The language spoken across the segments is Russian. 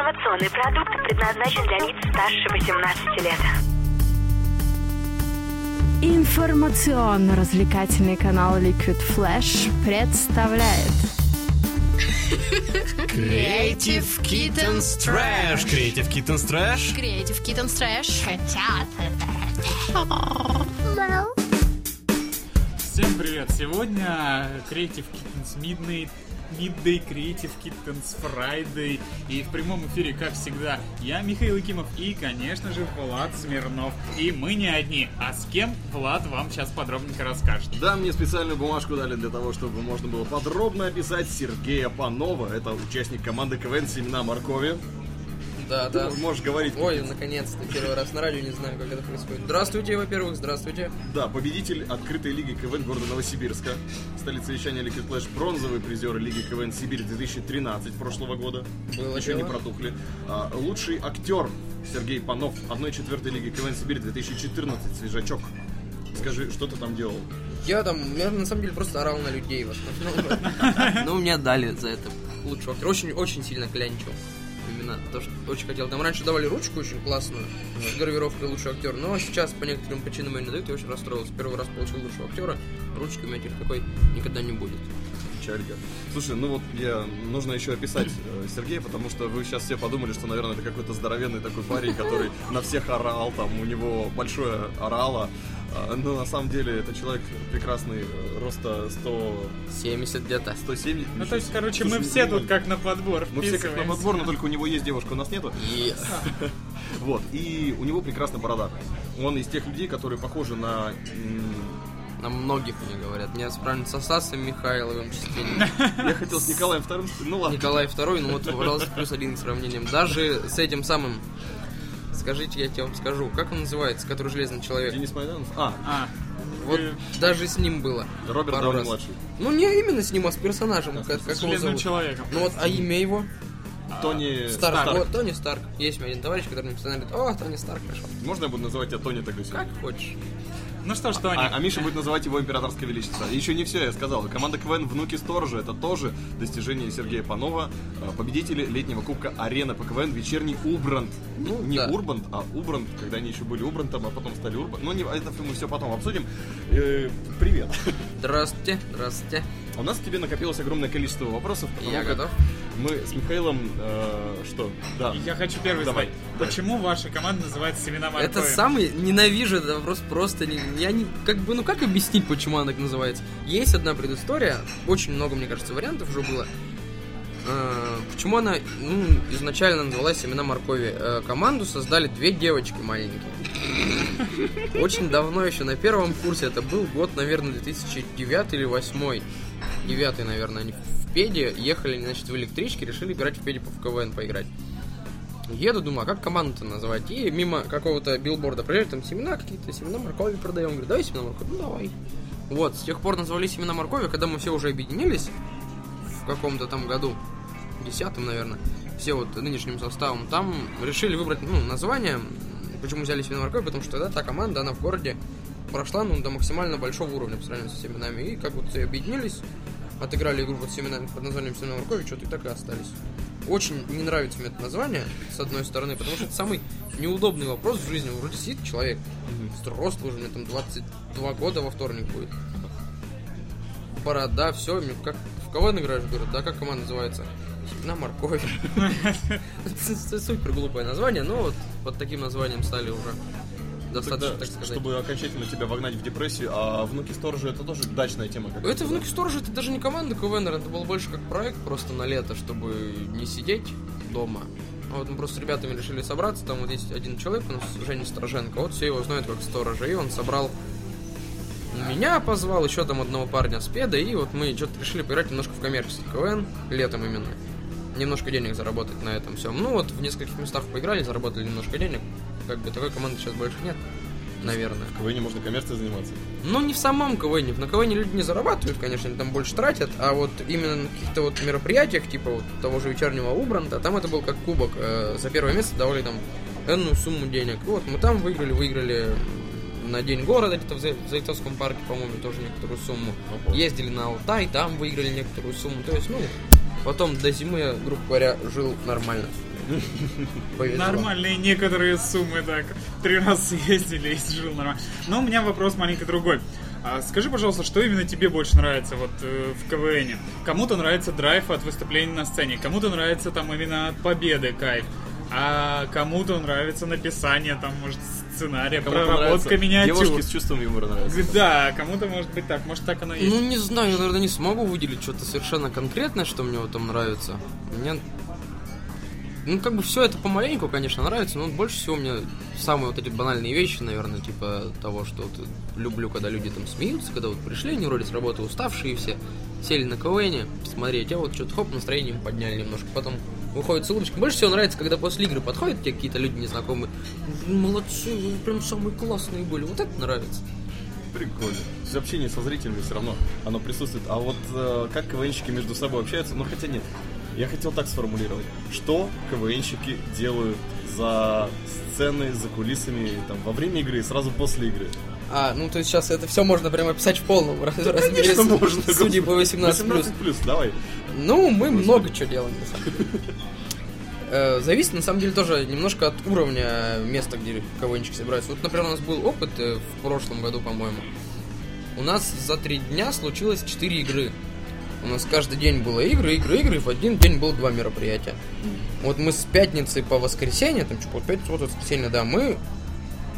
Информационный продукт предназначен для лиц старше 18 лет. Информационно-развлекательный канал Liquid Flash представляет Creative Kittens Trash. Creative Kittens Trash. Creative Kittens Trash. Всем привет! Сегодня Creative Kittens Midnight, Midday Creative Kittens Friday. И в прямом эфире, как всегда, я, Михаил Якимов и, конечно же, Влад Смирнов. И мы не одни. А с кем Влад вам сейчас подробненько расскажет. Да, мне специальную бумажку дали для того, чтобы можно было подробно описать Сергея Панова. Это участник команды КВН «Семена моркови». Да, да. Ты можешь говорить. Ой, наконец-то, первый раз на радио, не знаю, как это происходит. Здравствуйте, во-первых, здравствуйте. Да, победитель открытой лиги КВН города Новосибирска. Столица вещания Liquid Flash, бронзовый призер лиги КВН Сибирь 2013 прошлого года. Было Еще не дело. протухли. А, лучший актер Сергей Панов 1-4 лиги КВН Сибирь 2014, свежачок. Скажи, что ты там делал? Я там, я на самом деле просто орал на людей в основном. Ну, мне дали за это лучшего актера. Очень, очень сильно клянчил. Именно то, что очень хотел. Там раньше давали ручку очень классную, с гравировкой лучший актер, но сейчас по некоторым причинам ее не дают, я очень расстроился. Первый раз получил лучшего актера, ручки у меня теперь такой никогда не будет. Печалька. Слушай, ну вот я нужно еще описать э, Сергея, потому что вы сейчас все подумали, что, наверное, это какой-то здоровенный такой парень, который на всех орал, там у него большое орало. А, Но на самом деле это человек прекрасный, э, роста 100, 70 где-то. 170. Ну, то есть, короче, мы все ну, тут как на подбор Мы все как на подбор, но только у него есть девушка, у нас нету. И Вот, и у него прекрасная борода. Он из тех людей, которые похожи на... на многих мне говорят. Мне сравнивают со Стасом Михайловым частенько. Я хотел с Николаем Вторым, ну ладно. Николай II, ну вот, пожалуйста, плюс один к сравнениям. Даже с этим самым, скажите, я тебе вам скажу, как он называется, который железный человек? Денис Майданов? А, А, Вот даже с ним было. Роберт пару Дауни раз. младший. Ну не именно с ним, а с персонажем, как, как с железным зовут. человеком. Ну вот, а имя его? Тони Старк. Старк. Вот, Тони Старк. Есть у меня один товарищ, который мне постоянно говорит, о, Тони Старк пришел. Можно я буду называть тебя Тони тогда Как хочешь. Ну что ж, Тони, А, а Миша будет называть его императорское величество. И еще не все, я сказал. Команда КВН «Внуки Сторожа» — это тоже достижение Сергея Панова, э, победители летнего кубка «Арена» по КВН «Вечерний Убрант». Ну, не да. Урбант, а Убрант, когда они еще были Убрантом, а потом стали Урбант. Ну, не, это мы все потом обсудим. Э, привет. Здравствуйте, здравствуйте. У нас к тебе накопилось огромное количество вопросов. Я как готов. Мы с Михаилом... э, что? Да. я хочу первый Давай. задать. Почему ваша команда называется «Семена моркови»? Это самый ненавижу этот вопрос просто. Не, я не, как бы, ну как объяснить, почему она так называется? Есть одна предыстория, очень много, мне кажется, вариантов уже было. Э, Почему она ну, изначально называлась «Семена моркови»? Э, Команду создали две девочки маленькие. Очень давно еще, на первом курсе, это был год, наверное, 2009 или 2008. Девятый, наверное, они в педе ехали, значит, в электричке, решили играть в педе в КВН поиграть. Еду, думаю, а как команду-то назвать? И мимо какого-то билборда проезжаю, там семена какие-то, семена моркови продаем. Говорю, давай семена моркови, ну давай. Вот, с тех пор назвали семена моркови, когда мы все уже объединились в каком-то там году, десятом, наверное, все вот нынешним составом, там решили выбрать, ну, название. Почему взяли семена моркови? Потому что тогда та команда, она в городе прошла, ну, до максимально большого уровня по сравнению со семенами. И как вот все объединились, отыграли игру под, семенами, под названием семена моркови, что-то и так и остались. Очень не нравится мне это название, с одной стороны, потому что это самый неудобный вопрос в жизни. Вроде сидит человек, взрослый уже, мне там 22 года во вторник будет. Борода, все, как в КВН играешь, говорят, да, как команда называется? На морковь. Супер глупое название, но вот под таким названием стали уже достаточно, Тогда, так сказать. чтобы окончательно тебя вогнать в депрессию, а «Внуки Сторожа» — это тоже дачная тема. как Это внуки сторожа, это даже не команда КВН, это было больше как проект просто на лето, чтобы не сидеть дома. А вот мы просто с ребятами решили собраться, там вот есть один человек у нас, Женя Стороженко, вот все его знают как сторожа, и он собрал меня позвал, еще там одного парня с педа, и вот мы что-то решили поиграть немножко в коммерческий КВН, летом именно. Немножко денег заработать на этом всем. Ну вот в нескольких местах поиграли, заработали немножко денег. Как бы такой команды сейчас больше нет, наверное. В КВН можно коммерцией заниматься. Ну, не в самом КВН. На КВН люди не зарабатывают, конечно, они там больше тратят, а вот именно на каких-то вот мероприятиях, типа вот того же вечернего Убранта, там это был как кубок. Э, за первое место давали там энную сумму денег. И вот мы там выиграли, выиграли на День города где-то в Зайцовском парке, по-моему, тоже некоторую сумму. Ездили на Алтай, там выиграли некоторую сумму. То есть, ну, потом до зимы, грубо говоря, жил нормально. Повезло. Нормальные некоторые суммы, так. Три раза съездили и жил нормально. Но у меня вопрос маленький другой. А скажи, пожалуйста, что именно тебе больше нравится вот э, в КВН? Кому-то нравится драйв от выступления на сцене, кому-то нравится там именно от победы кайф, а кому-то нравится написание там, может, сценария, Кому-то проработка нравится миниатюр. Девушки с чувством юмора нравятся. Да, кому-то может быть так, может так оно и есть. Ну, не знаю, я, наверное, не смогу выделить что-то совершенно конкретное, что мне в этом нравится. Мне... Ну, как бы все это помаленьку, конечно, нравится, но больше всего мне самые вот эти банальные вещи, наверное, типа того, что вот люблю, когда люди там смеются, когда вот пришли, они вроде с работы уставшие все, сели на КВН, смотреть, а вот что-то хоп, настроение подняли немножко, потом выходит с улыбочкой. Больше всего нравится, когда после игры подходят тебе какие-то люди незнакомые, молодцы, вы прям самые классные были, вот это нравится. Прикольно. То общение со зрителями все равно оно присутствует. А вот э, как КВНщики между собой общаются? Ну хотя нет. Я хотел так сформулировать. Что КВНщики делают за сценой, за кулисами, там, во время игры и сразу после игры? А, ну то есть сейчас это все можно прямо описать в полном раз- размере, конечно, можно, судя по 18 18 плюс, давай. Ну, мы много чего делаем, на самом деле. Э, Зависит, на самом деле, тоже немножко от уровня места, где КВНчики собираются. Вот, например, у нас был опыт э, в прошлом году, по-моему. У нас за три дня случилось четыре игры. У нас каждый день было игры, игры, игры, и в один день было два мероприятия. Вот мы с пятницы по воскресенье, там, что, пятницу, вот воскресенье, да, мы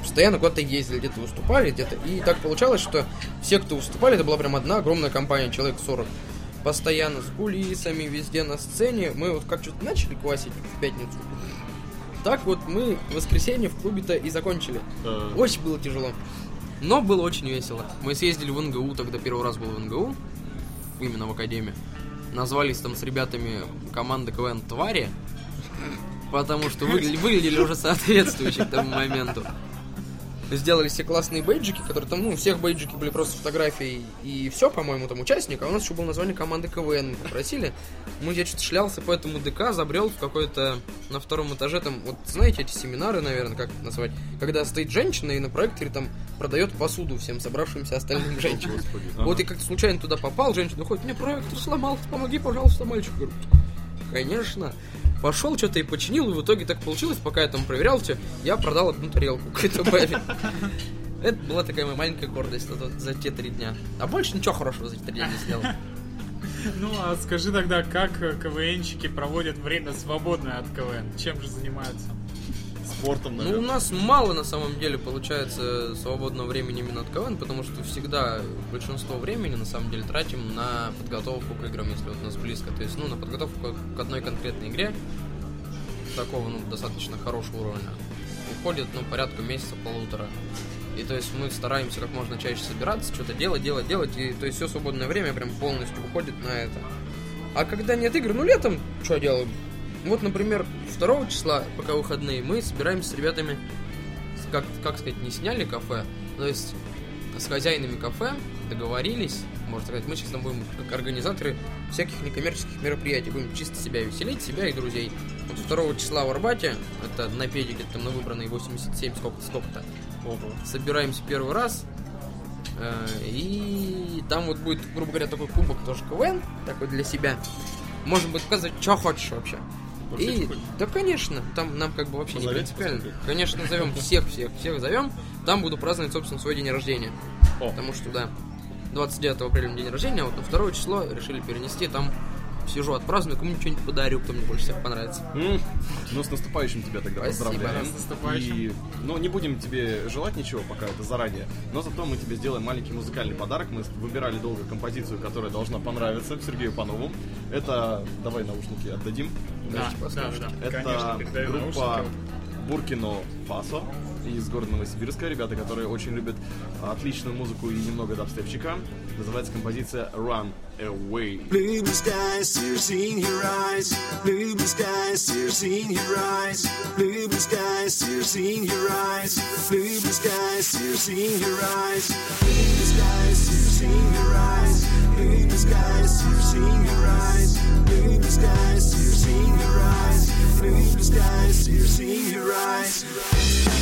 постоянно куда-то ездили, где-то выступали, где-то. И так получалось, что все, кто выступали, это была прям одна огромная компания, человек 40. Постоянно с кулисами, везде на сцене. Мы вот как что-то начали квасить в пятницу. Так вот мы в воскресенье в клубе-то и закончили. Очень было тяжело. Но было очень весело. Мы съездили в НГУ, тогда первый раз был в НГУ, именно в академии. Назвались там с ребятами команда КВН «Твари», потому что выгля- выглядели уже соответствующе к тому моменту. Сделали все классные бейджики, которые там, ну, у всех бейджики были просто фотографии и все, по-моему, там участника. А у нас еще было название команды КВН. Мы попросили. Мы, я что-то шлялся по этому ДК, забрел в какой-то на втором этаже, там, вот знаете, эти семинары, наверное, как это назвать, когда стоит женщина и на проекторе там продает посуду всем собравшимся остальным женщинам. Вот и как-то случайно туда попал, женщина ходит, мне проектор сломался, помоги, пожалуйста, мальчик. Конечно. Пошел, что-то и починил, и в итоге так получилось, пока я там проверял все, я продал одну тарелку бабе. Это была такая моя маленькая гордость за, те три дня. А больше ничего хорошего за эти три дня не сделал. Ну, а скажи тогда, как КВНщики проводят время свободное от КВН? Чем же занимаются? Спортом, Ну, у наверное. нас мало на самом деле получается свободного времени именно от КВН, потому что всегда большинство времени на самом деле тратим на подготовку к играм, если вот у нас близко. То есть, ну, на подготовку к одной конкретной игре, такого, ну, достаточно хорошего уровня, уходит, ну, порядка месяца полутора. И то есть мы стараемся как можно чаще собираться, что-то делать, делать, делать, и то есть все свободное время прям полностью уходит на это. А когда нет игр, ну летом что делаем? Вот, например, 2 числа, пока выходные, мы собираемся с ребятами, как, как сказать, не сняли кафе, то есть с хозяинами кафе договорились, можно сказать, мы сейчас будем как организаторы всяких некоммерческих мероприятий, будем чисто себя веселить, себя и друзей. Вот 2 числа в Арбате, это на педике, там на выбранной 87 сколько-то, сколько-то, собираемся первый раз, э, и там вот будет, грубо говоря, такой кубок тоже КВН, такой для себя. Можно будет показывать, что хочешь вообще. И, да, конечно, там нам как бы вообще не Позовете принципиально. посмотреть? Конечно, зовем всех, всех, всех зовем. Там буду праздновать, собственно, свой день рождения. О. Потому что, да, 29 апреля день рождения, а вот на второе число решили перенести. Там сижу, отпраздную, кому что-нибудь подарю, кто мне больше всех понравится. М, Ну, с наступающим тебя тогда Спасибо. поздравляем. С наступающим. И, ну, не будем тебе желать ничего пока это заранее, но зато мы тебе сделаем маленький музыкальный подарок. Мы выбирали долго композицию, которая должна понравиться Сергею Панову. Это, давай наушники отдадим. Да, да, да. Это Конечно, группа наушники. Буркино Фасо из города Новосибирска. Ребята, которые очень любят отличную музыку и немного дабстепчика. Называется композиция Run Away. Blue skies, tears in your eyes. Blue skies, tears in your eyes. Blue blue skies, tears in your eyes. Blue blue skies, tears in your eyes. Blue blue skies, tears in your eyes. Blue blue skies, tears in your eyes. Blue blue skies, tears in your eyes. Blue blue skies, tears in your eyes.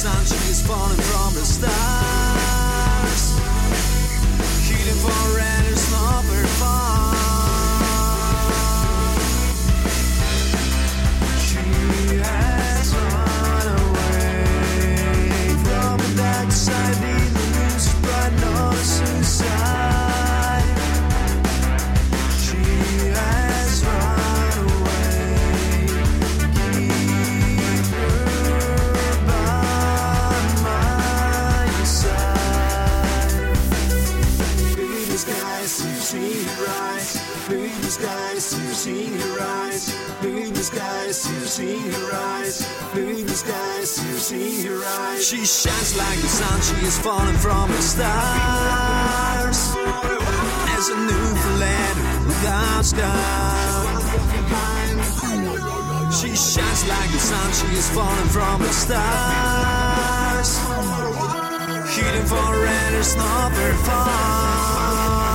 sun, she is falling from the stars. foreigner's not very far.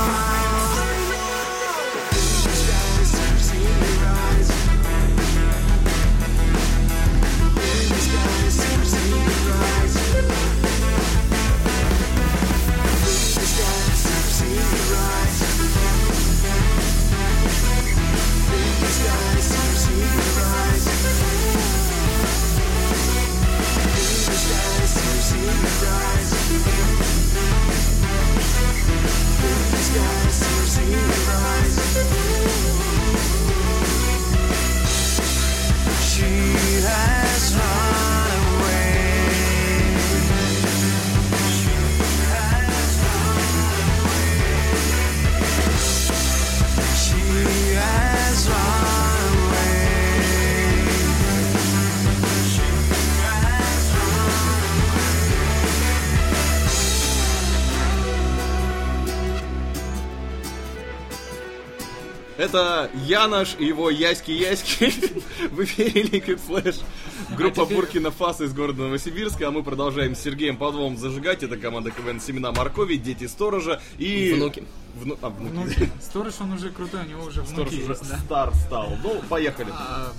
You. Это Янош и его Яськи-Яськи в эфире Liquid Flash. Группа А теперь- Буркина Фаса из города Новосибирска. А мы продолжаем с Сергеем Подвом зажигать. Это команда КВН Семена Моркови, Дети Сторожа и... Внуки. Вну- а, внуки. Внуки. Сторож, он уже крутой, у него уже Сторож внуки уже есть, да. стар стал. Ну, поехали. А,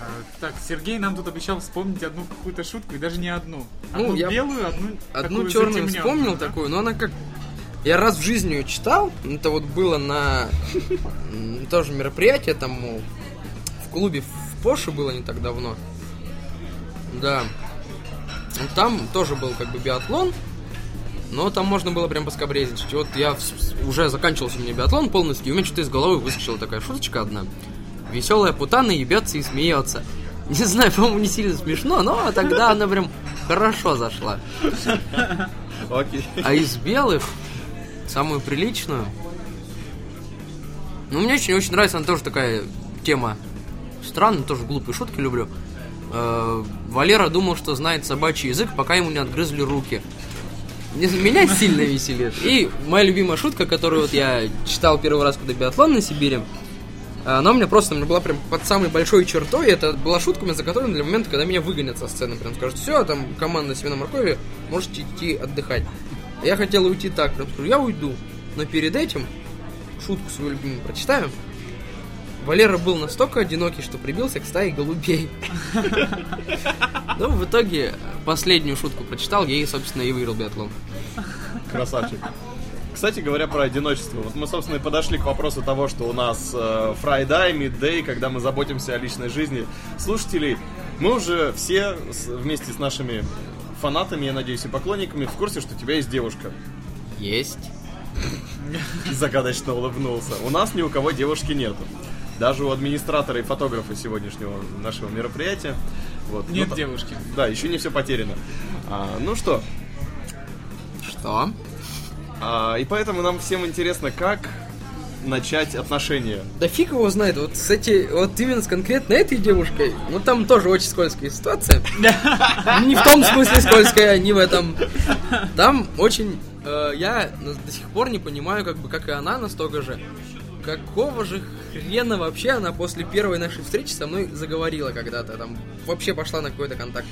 а, Так, Сергей нам тут обещал вспомнить одну какую-то шутку, и даже не одну. Ну, Одну я белую, одну Одну черную вспомнил да? такую, но она как... Я раз в жизни ее читал, это вот было на тоже мероприятие, там в клубе в Поше было не так давно. Да. Там тоже был как бы биатлон, но там можно было прям поскобрезничать. Вот я уже заканчивался у меня биатлон полностью, и у меня что-то из головы выскочила такая шуточка одна. Веселая путана ебется и смеется. Не знаю, по-моему, не сильно смешно, но тогда она прям хорошо зашла. Окей. А из белых самую приличную. Ну, мне очень-очень нравится, она тоже такая тема странная, тоже глупые шутки люблю. Э, Валера думал, что знает собачий язык, пока ему не отгрызли руки. Меня сильно веселит. И моя любимая шутка, которую вот я читал первый раз, когда биатлон на Сибири, она у меня просто у меня была прям под самой большой чертой. Это была шутка, меня заготовлена для момента, когда меня выгонят со сцены. Прям скажут, все, там команда Семена Моркови, можете идти отдыхать. Я хотел уйти так, скажу, я уйду. Но перед этим шутку свою любимую прочитаю. Валера был настолько одинокий, что прибился к стае голубей. Ну, в итоге, последнюю шутку прочитал, ей, собственно, и выиграл биатлон. Красавчик. Кстати говоря про одиночество, вот мы, собственно, и подошли к вопросу того, что у нас э, Friday, Midday, когда мы заботимся о личной жизни слушателей. Мы уже все с- вместе с нашими фанатами, я надеюсь, и поклонниками в курсе, что у тебя есть девушка. Есть. Загадочно улыбнулся. У нас ни у кого девушки нету. Даже у администратора и фотографа сегодняшнего нашего мероприятия. Вот. Нет Ну, девушки. Да, еще не все потеряно. А, ну что, Что? а, и поэтому нам всем интересно, как начать отношения. Да фиг его знает, вот, кстати, вот именно с конкретно этой девушкой, ну там тоже очень скользкая ситуация. Не в том смысле скользкая, не в этом. Там очень, э, я до сих пор не понимаю, как бы, как и она настолько же, какого же хрена вообще она после первой нашей встречи со мной заговорила когда-то, там, вообще пошла на какой-то контакт.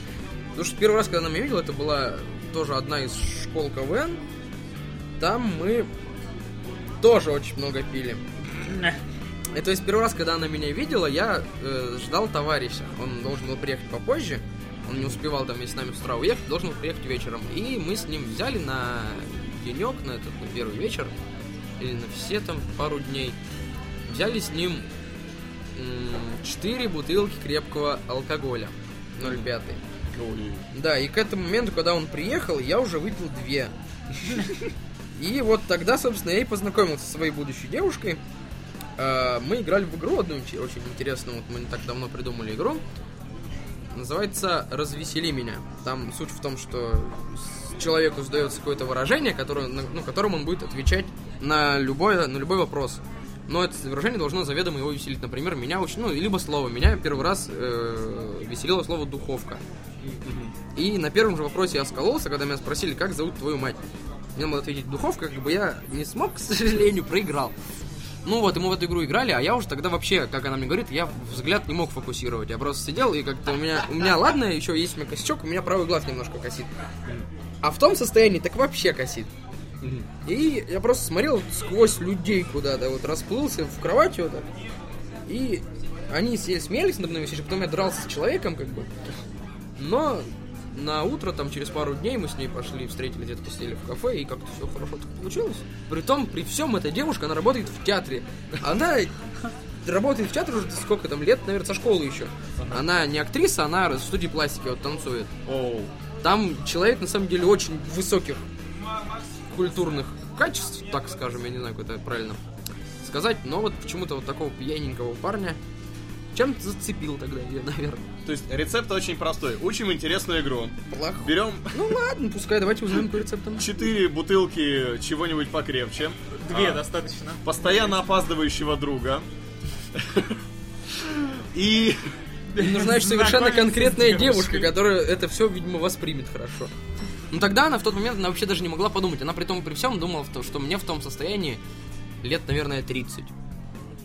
Потому что первый раз, когда она меня видела, это была тоже одна из школ КВН. Там мы тоже очень много пили. И то есть первый раз, когда она меня видела, я э, ждал товарища. Он должен был приехать попозже. Он не успевал там вместе с нами с утра уехать, должен был приехать вечером. И мы с ним взяли на денек, на этот, на первый вечер, или на все там пару дней, взяли с ним 4 бутылки крепкого алкоголя. 0,5. Ой. Да, и к этому моменту, когда он приехал, я уже выпил две. И вот тогда, собственно, я и познакомился со своей будущей девушкой. А, Мы играли в игру одну очень интересную, вот мы не так давно придумали игру. Называется «Развесели меня». Там суть в том, что человеку задается какое-то выражение, которое, ну, которым он будет отвечать на, любое, на любой вопрос. Но это выражение должно заведомо его веселить. Например, меня очень, ну, либо слово. Меня первый раз э, веселило слово «духовка». И на первом же вопросе я скололся, когда меня спросили, как зовут твою мать. Мне надо ответить духовка, как бы я не смог, к сожалению, проиграл. Ну вот, и мы в эту игру играли, а я уже тогда вообще, как она мне говорит, я взгляд не мог фокусировать. Я просто сидел и как-то у меня, у меня ладно, еще есть у меня косячок, у меня правый глаз немножко косит. А в том состоянии так вообще косит. И я просто смотрел сквозь людей куда-то, вот расплылся в кровати вот так. И они все смеялись надо мной, потом я дрался с человеком, как бы. Но на утро, там, через пару дней мы с ней пошли, встретились, где-то посидели в кафе, и как-то все хорошо так получилось. Притом, при всем, эта девушка, она работает в театре. Она работает в театре уже сколько там лет, наверное, со школы еще. Она не актриса, она в студии пластики вот танцует. Оу. Там человек, на самом деле, очень высоких культурных качеств, так скажем, я не знаю, как это правильно сказать, но вот почему-то вот такого пьяненького парня чем-то зацепил тогда ее, наверное. То есть рецепт очень простой. Учим интересную игру. Плохо. Берем Ну ладно, пускай, давайте узнаем по рецептам. 4 бутылки чего-нибудь покрепче. Две А, достаточно. Постоянно опаздывающего друга. И Им нужна еще совершенно конкретная девушка, которая это все, видимо, воспримет хорошо. Ну тогда она в тот момент она вообще даже не могла подумать. Она при том при всем думала, в что мне в том состоянии лет, наверное, 30.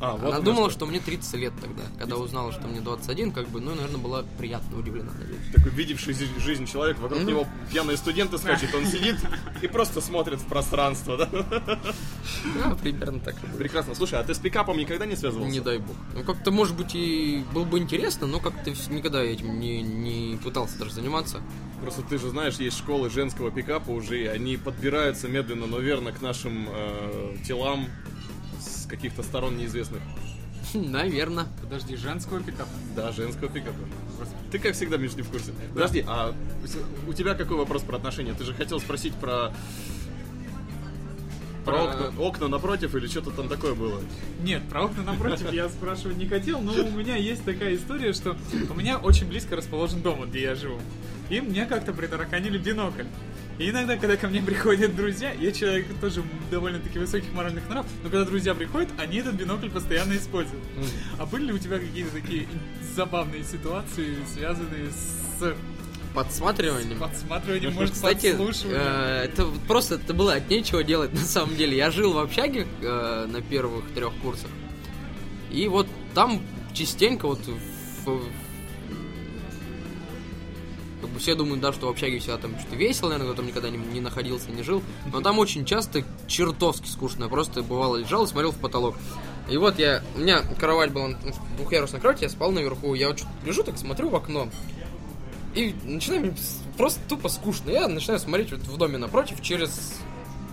А, вот Она думала, что. что мне 30 лет тогда. Когда узнала, что мне 21, как бы, ну, наверное, была приятно удивлена, надеюсь. Такой видевший жизнь человек, вокруг Ну. него пьяные студенты скачут, он сидит и просто смотрит в пространство, да? Да, примерно так. Прекрасно. Слушай, а ты с пикапом никогда не связывался? Не дай бог. Ну, как-то, может быть, и было бы интересно, но как-то никогда я этим не, не пытался даже заниматься. Просто ты же знаешь, есть школы женского пикапа уже, и они подбираются медленно, но верно к нашим э, телам каких-то сторон неизвестных. Наверное. Подожди, женского пикапа. Да, женского пикапа. Ты, как всегда, Миш, не в курсе. Подожди, а у тебя какой вопрос про отношения? Ты же хотел спросить про... Про Про- окна, окна напротив или что-то там такое было? Нет, про окна напротив я спрашивать не хотел, но у меня есть такая история, что у меня очень близко расположен дом, где я живу. И мне как-то притараканили бинокль. И иногда, когда ко мне приходят друзья, я человек тоже довольно-таки высоких моральных нравов, но когда друзья приходят, они этот бинокль постоянно используют. А были ли у тебя какие-то такие забавные ситуации, связанные с Подсматриванием. подсматриванием, может, Кстати, э, это просто это было от нечего делать на самом деле. Я жил в общаге э, на первых трех курсах. И вот там частенько вот в- как бы все думают, да, что в общаге всегда там что-то весело, наверное, кто там никогда не, не находился, не жил. Но там очень часто чертовски скучно. Я просто бывало лежал и смотрел в потолок. И вот я, у меня кровать была двухъярусная кровать, я спал наверху. Я вот лежу, так смотрю в окно. И начинаю просто тупо скучно. Я начинаю смотреть вот в доме напротив через,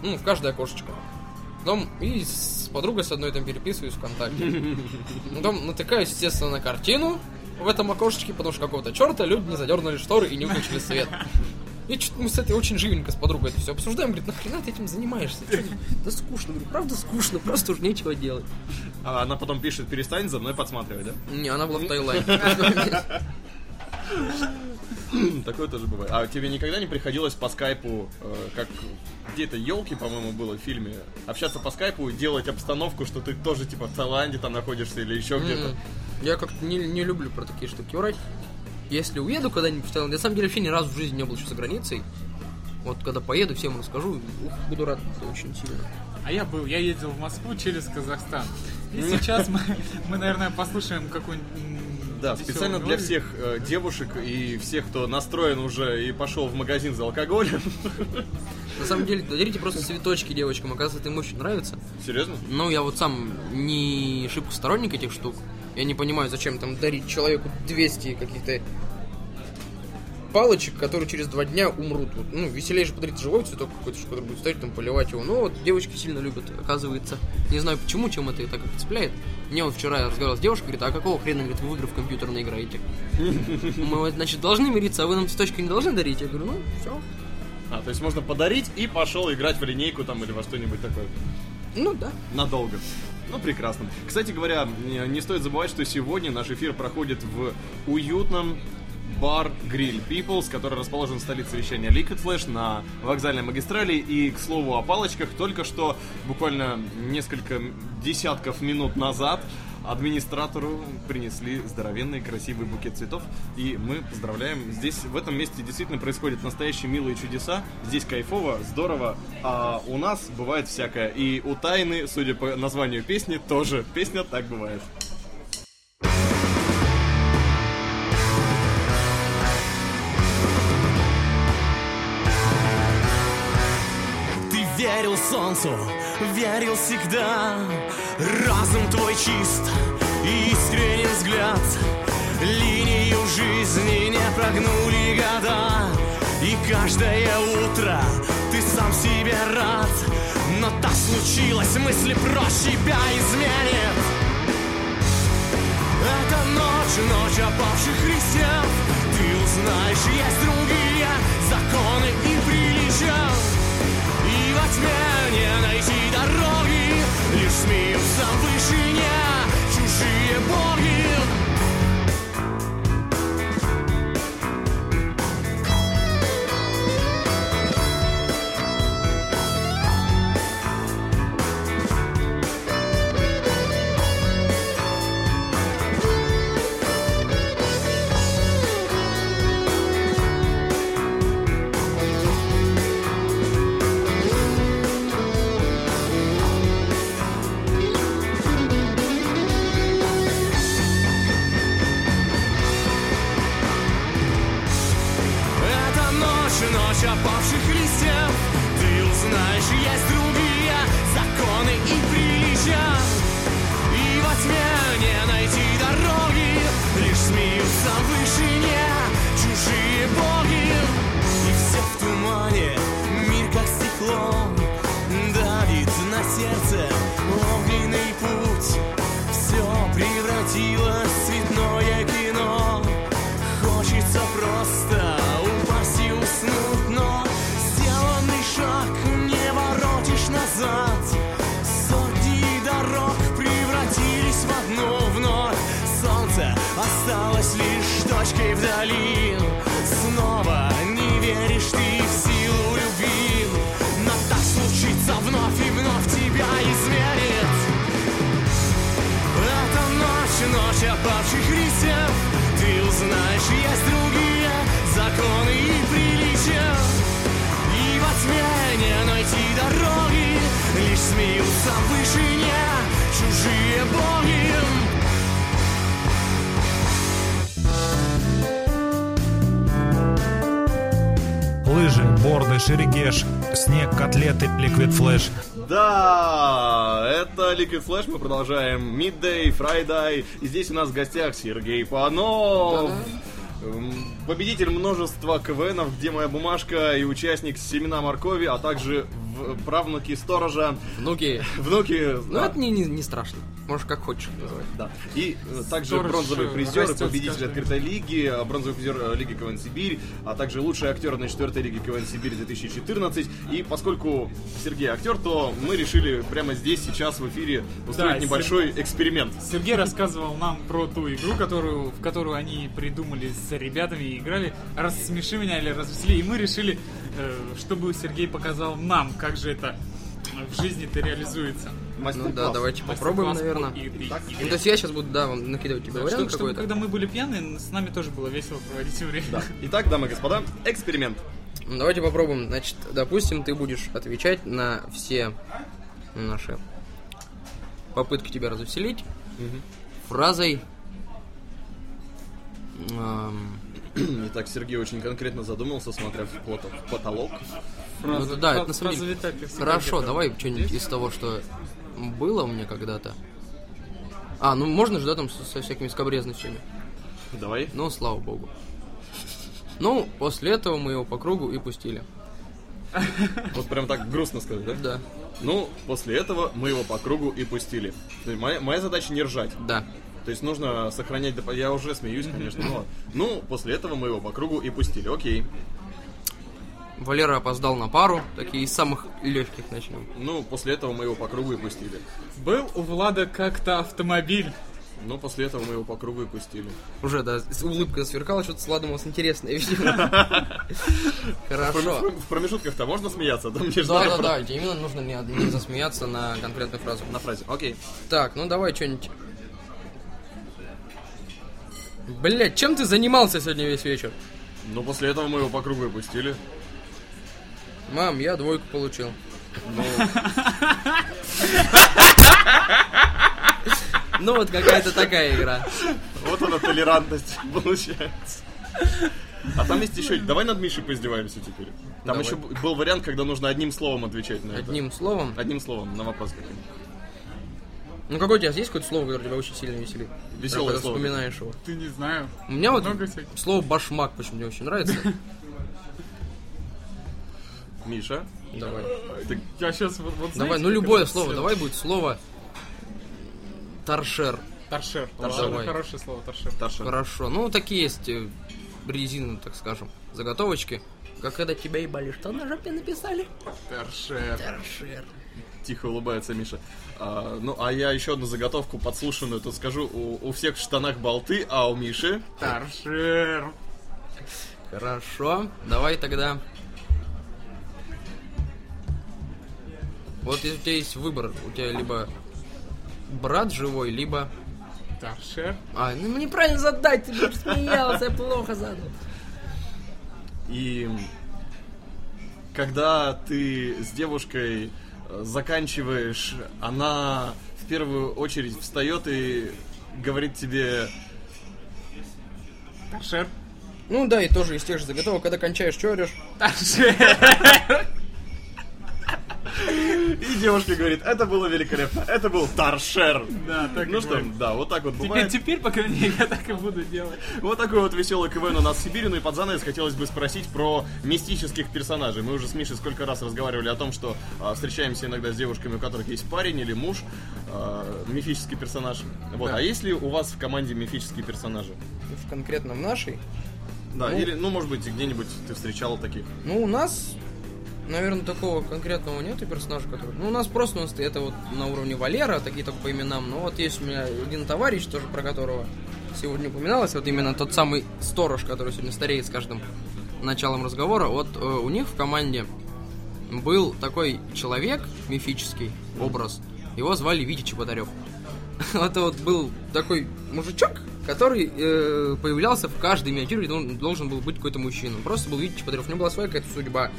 ну, в каждое окошечко. Потом и с подругой с одной там переписываюсь ВКонтакте. Потом натыкаюсь, естественно, на картину в этом окошечке, потому что какого-то черта люди не задернули шторы и не выключили свет. И что-то мы с этой очень живенько с подругой это все обсуждаем. Говорит, нахрена ты этим занимаешься? Ты?» Да скучно. Говорю, правда скучно, просто уж нечего делать. А она потом пишет, перестань за мной подсматривать, да? Не, она была в Таиланде. Такое тоже бывает. А тебе никогда не приходилось по скайпу, э, как где-то елки, по-моему, было в фильме, общаться по скайпу и делать обстановку, что ты тоже типа в Таиланде там находишься или еще где-то? Я как-то не, не люблю про такие штуки врать. Если уеду когда-нибудь в Таиланд, я на самом деле вообще ни разу в жизни не был еще за границей. Вот когда поеду, всем расскажу, ух, буду рад очень сильно. А я был, я ездил в Москву через Казахстан. И сейчас мы, мы наверное, послушаем какую-нибудь Да, специально для всех э, девушек и всех, кто настроен уже и пошел в магазин за алкоголем. На самом деле, дарите просто цветочки девочкам, оказывается, им очень нравится. Серьезно? Ну, я вот сам не шибко сторонник этих штук. Я не понимаю, зачем там дарить человеку 200 каких-то палочек, которые через два дня умрут. Вот, ну, веселее же подарить живой цветок какой-то, который будет стоять там, поливать его. Ну, вот девочки сильно любят, оказывается. Не знаю почему, чем это так и цепляет. Мне вот вчера я разговаривал с девушкой, говорит, а какого хрена, говорит, вы игры в компьютерные играете? Мы, вот, значит, должны мириться, а вы нам цветочки не должны дарить? Я говорю, ну, все. А, то есть можно подарить и пошел играть в линейку там или во что-нибудь такое. Ну, да. Надолго. Ну, прекрасно. Кстати говоря, не стоит забывать, что сегодня наш эфир проходит в уютном бар Grill Peoples, который расположен в столице вещания Liquid Flash на вокзальной магистрали. И, к слову, о палочках, только что, буквально несколько десятков минут назад, администратору принесли здоровенный красивый букет цветов. И мы поздравляем. Здесь, в этом месте, действительно происходят настоящие милые чудеса. Здесь кайфово, здорово. А у нас бывает всякое. И у Тайны, судя по названию песни, тоже. Песня так бывает. Верил солнцу, верил всегда Разум твой чист и искренен взгляд. Линию жизни не прогнули года. И каждое утро ты сам себе рад. Но так случилось, мысли прочь тебя изменит это ночь, ночь опавших листьев. Ты узнаешь, есть другие Смеются в вышине чужие боги Лыжи, борды, шерегеш, снег, котлеты, Liquid Flash. Да, это Liquid Flash, мы продолжаем Midday, Friday, и здесь у нас в гостях Сергей Панов. Эм, Победитель множества КВНов, где моя бумажка и участник семена моркови, а также правнуки сторожа, Внуки. внуки. Ну, да, это не, не, не страшно. Можешь как хочешь называть. да. И э, также Сторож, бронзовый э, призер, растет с победитель каждым. открытой лиги, э, бронзовый призер Лиги КВН Сибирь, а также лучший актер на четвертой лиге КВН Сибирь 2014. И поскольку Сергей актер, то мы решили прямо здесь, сейчас в эфире устроить Да, небольшой эксперимент. Сергей рассказывал нам про ту игру, которую, в которую они придумали с ребятами и играли. Рассмеши меня или развесели. И мы решили, чтобы Сергей показал нам, как же это в жизни-то реализуется. Ну да, давайте попробуем, наверное. игре. Ну, то есть я сейчас буду, да, вам накидывать тебе Так, вариант чтобы, когда мы были пьяные, с нами тоже было весело проводить время. Да. Итак, дамы и господа, эксперимент. Ну, Давайте попробуем. Значит, допустим, ты будешь отвечать на все наши попытки тебя развеселить фразой Эм, Итак, Сергей очень конкретно задумался, смотря в пот- в потолок. ну, да, это на самом фраза деле... Хорошо, давай что-нибудь из того, что было у меня когда-то. А, ну можно же, да, там со, со всякими скобрезностями. Давай. Ну, слава богу. Ну, после этого мы его по кругу и пустили. Вот прям так грустно сказать, да? Да, Ну, после этого мы его по кругу и пустили. То есть Моя, моя задача не ржать. да. То есть нужно сохранять... доп- Я уже смеюсь, конечно, но... Ну, после этого мы его по кругу и пустили. Окей. Валера опоздал на пару, такие из самых легких начнем. Ну, после этого мы его по кругу и пустили. Был у Влада как-то автомобиль. Ну, после этого мы его по кругу и пустили. Уже, да, улыбка сверкала, что-то с Владом у вас интересное, видимо. Хорошо. В промежутках-то можно смеяться? Там между Да, да, да, тебе именно нужно не, не засмеяться на конкретную фразу. На фразе. Окей. Так, ну давай что-нибудь. Блять, чем ты занимался сегодня весь вечер? Ну, после этого мы его по кругу и пустили. Мам, я двойку получил. Ну, Ну вот какая-то такая игра. вот она толерантность получается. А там есть еще... Давай над Мишей поиздеваемся теперь. Там Давай. еще был вариант, когда нужно одним словом отвечать на это. Одним словом. Одним словом, на вопрос каким. Ну какое у тебя есть какое-то слово, которое тебя очень сильно веселит? Веселое слово. вспоминаешь его. Ты не знаю. У меня вот всяких. слово башмак почему мне очень нравится. Миша, Давай. ты Я сейчас вот, вот Давай, знаете, ну любое слово. Давай будет слово торшер. Торшер. Торшер. Давай. хорошее слово, торшер. Тарша. Хорошо. Ну, такие есть э, резины, так скажем, заготовочки. Как когда тебя ебали, что на жопе написали? Торшер. Торшер. Тихо улыбается Миша. А, ну, а я еще одну заготовку подслушанную тут скажу. У, у всех в штанах болты, а у Миши... Торшер. Хорошо. Давай тогда. Вот если у тебя есть выбор, у тебя либо брат живой, либо... Торшер. А, ну мне правильно задать, ты же смеялся, я плохо задал. И когда ты с девушкой э, заканчиваешь, она в первую очередь встает и говорит тебе, Торшер. Ну да, и тоже из тех же заготовок, когда кончаешь, что орешь? Торшер. И девушка говорит, это было великолепно, это был торшер. Да, так Ну что, да, вот так вот Теперь, бывает. теперь, по крайней мере, я так и буду делать. Вот такой вот веселый КВН у нас в Сибири. Ну и под занавес хотелось бы спросить про мистических персонажей. Мы уже с Мишей сколько раз разговаривали о том, что а, встречаемся иногда с девушками, у которых есть парень или муж, а, мифический персонаж. Вот. А есть ли у вас в команде мифические персонажи? В конкретном нашей. Да, Ну. или, ну, может быть, где-нибудь ты встречала таких. Ну, у нас, наверное, такого конкретного нету персонажа, который... Ну, у нас просто у нас это вот на уровне Валера, такие только по именам. Но вот есть у меня один товарищ, тоже про которого сегодня упоминалось, вот именно тот самый сторож, который сегодня стареет с каждым началом разговора. Вот э, у них в команде был такой человек, мифический образ, его звали Витя Чеботарев. Это вот был такой мужичок, который э, появлялся в каждой миниатюре, он должен был быть какой-то мужчина. Просто был Витя Чеботарев. У него была своя какая-то судьба,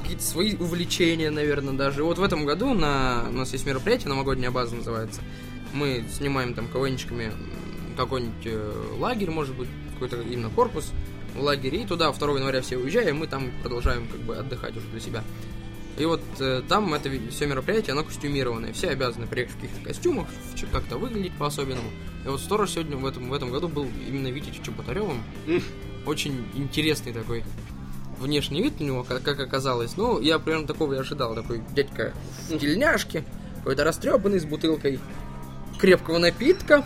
какие-то свои увлечения, наверное, даже. И вот в этом году на, у нас есть мероприятие, новогодняя база называется. Мы снимаем там КВНчиками какой-нибудь э, лагерь, может быть, какой-то именно корпус в лагере. И туда 2 января все уезжаем, мы там продолжаем как бы отдыхать уже для себя. И вот э, там это все мероприятие, оно костюмированное. Все обязаны приехать в каких-то костюмах, как-то выглядеть по-особенному. И вот сторож сегодня в этом, в этом году был именно Витя Чеботаревым. Очень интересный такой внешний вид у него, как, оказалось. Ну, я примерно такого и ожидал. Такой дядька в тельняшке, какой-то растрепанный, с бутылкой крепкого напитка.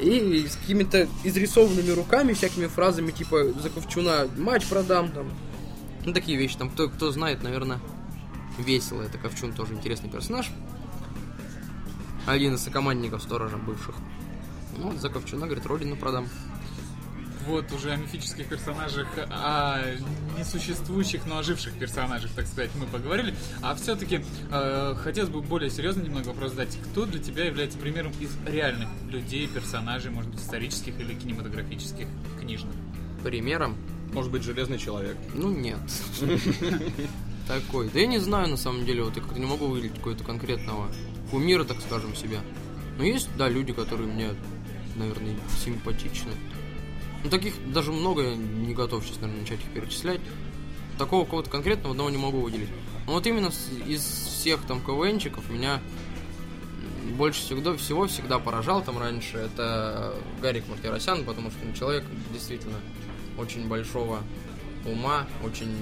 И с какими-то изрисованными руками, всякими фразами, типа «За ковчуна мать продам», там. Ну, такие вещи. Там, кто, кто знает, наверное, весело. Это Ковчун тоже интересный персонаж. Один из сокомандников сторожа бывших. Ну, вот за Ковчуна, говорит, родину продам. Вот уже о мифических персонажах, о несуществующих, но оживших персонажах, так сказать, мы поговорили. А все-таки хотелось бы более серьезно немного вопрос задать. Кто для тебя является примером из реальных людей, персонажей, может быть, исторических или кинематографических, книжных? Примером? Может быть, железный человек. Ну, нет. Такой. Да я не знаю, на самом деле, вот я как-то не могу выделить какого-то конкретного кумира, так скажем, себя. Но есть, да, люди, которые мне, наверное, симпатичны. Ну, таких даже много, не готов сейчас, наверное, начать их перечислять. Такого кого-то конкретного одного не могу выделить. Но вот именно из всех там КВНчиков меня больше всегда, всего всегда поражал там раньше это Гарик Мартиросян, потому что он человек действительно очень большого ума, очень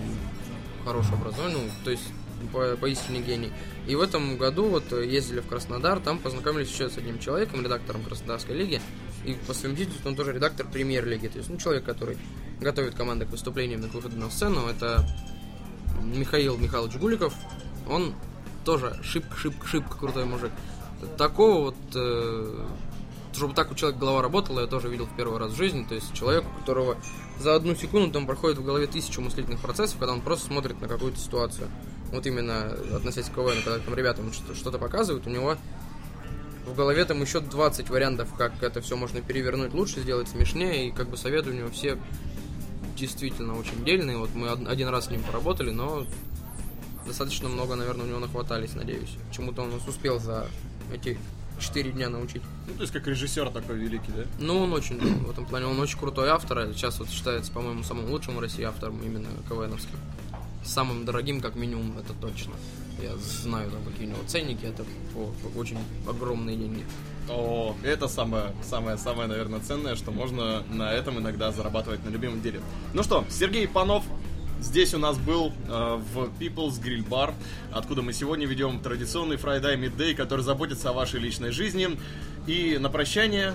хорошее образование, ну, то есть по- поистине гений. И в этом году вот ездили в Краснодар, там познакомились еще с одним человеком, редактором Краснодарской лиги, и по совместительству он тоже редактор премьер-лиги, то есть ну, человек, который готовит команды к выступлениям, к выходу на сцену, это Михаил Михайлович Гуликов, он тоже шибко-шибко-шибко крутой мужик. Такого вот, э, чтобы так у человека голова работала, я тоже видел в первый раз в жизни. То есть человек, у которого за одну секунду там проходит в голове тысячу мыслительных процессов, когда он просто смотрит на какую-то ситуацию. Вот именно относясь к КВН, когда там ребятам что- что-то показывают, у него в голове там еще 20 вариантов, как это все можно перевернуть лучше, сделать смешнее, и как бы советы у него все действительно очень дельные. Вот мы од- один раз с ним поработали, но достаточно много, наверное, у него нахватались, надеюсь. Чему-то он нас успел за эти 4 дня научить. Ну, то есть как режиссер такой великий, да? Ну, он очень, в этом плане, он очень крутой автор. а Сейчас вот считается, по-моему, самым лучшим в России автором именно КВНовским. Самым дорогим, как минимум, это точно. Я знаю, там, какие у него ценники, это по- очень огромные деньги. О, это самое, самое, самое, наверное, ценное, что можно на этом иногда зарабатывать на любимом деле. Ну что, Сергей Панов здесь у нас был э, в People's Grill Bar, откуда мы сегодня ведем традиционный Friday Midday, который заботится о вашей личной жизни. И на прощание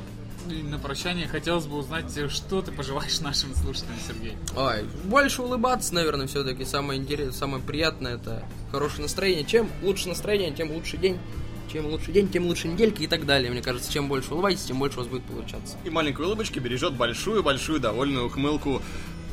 И на прощание хотелось бы узнать, что ты пожелаешь нашим слушателям, Сергей. Ай, больше улыбаться, наверное, все-таки самое интересное, самое приятное это хорошее настроение. Чем лучше настроение, тем лучше день. Чем лучше день, тем лучше неделька и так далее. Мне кажется, чем больше улыбаетесь, тем больше у вас будет получаться. и маленькой улыбочки бережет большую-большую довольную ухмылку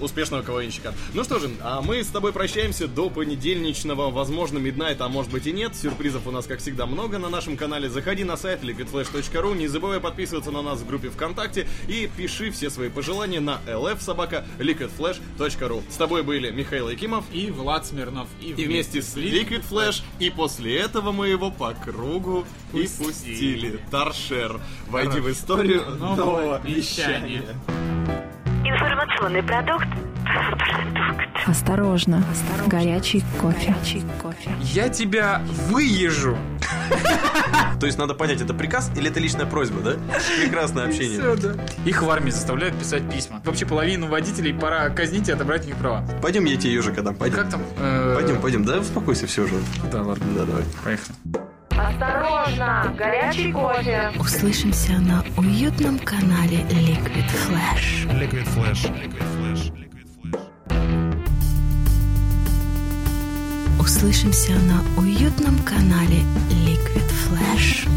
успешного КВНщика. Ну что же, а мы с тобой прощаемся до понедельничного, возможно, миднайта, а может быть и нет. Сюрпризов у нас, как всегда, много на нашем канале. Заходи на сайт liquidflash.ru, не забывай подписываться на нас в группе ВКонтакте и пиши все свои пожелания на lfsobaka liquidflash.ru. С тобой были Михаил Якимов И Влад Смирнов. И, и вместе с Liquid Flash, и после этого мы его по кругу и Пустили. пустили. Торшер, войди в историю Нового нового вещания. вещания. Информационный продукт. Продукт. Осторожно, горячий кофе. Я тебя выезжу. То есть надо понять, это приказ или это личная просьба, да? Прекрасное общение. Их в армии заставляют писать письма. Вообще половину водителей пора казнить и отобрать у них права. Пойдем, я тебе ежика дам. Пойдем. Как там? Э, Пойдем, пойдем. Да, успокойся, все уже. Да, ладно, Да, давай. поехали. Осторожно, горячий кофе. Услышимся на уютном канале Liquid Flash. Liquid Flash. Liquid Flash. Liquid Flash. Услышимся на уютном канале Liquid Flash.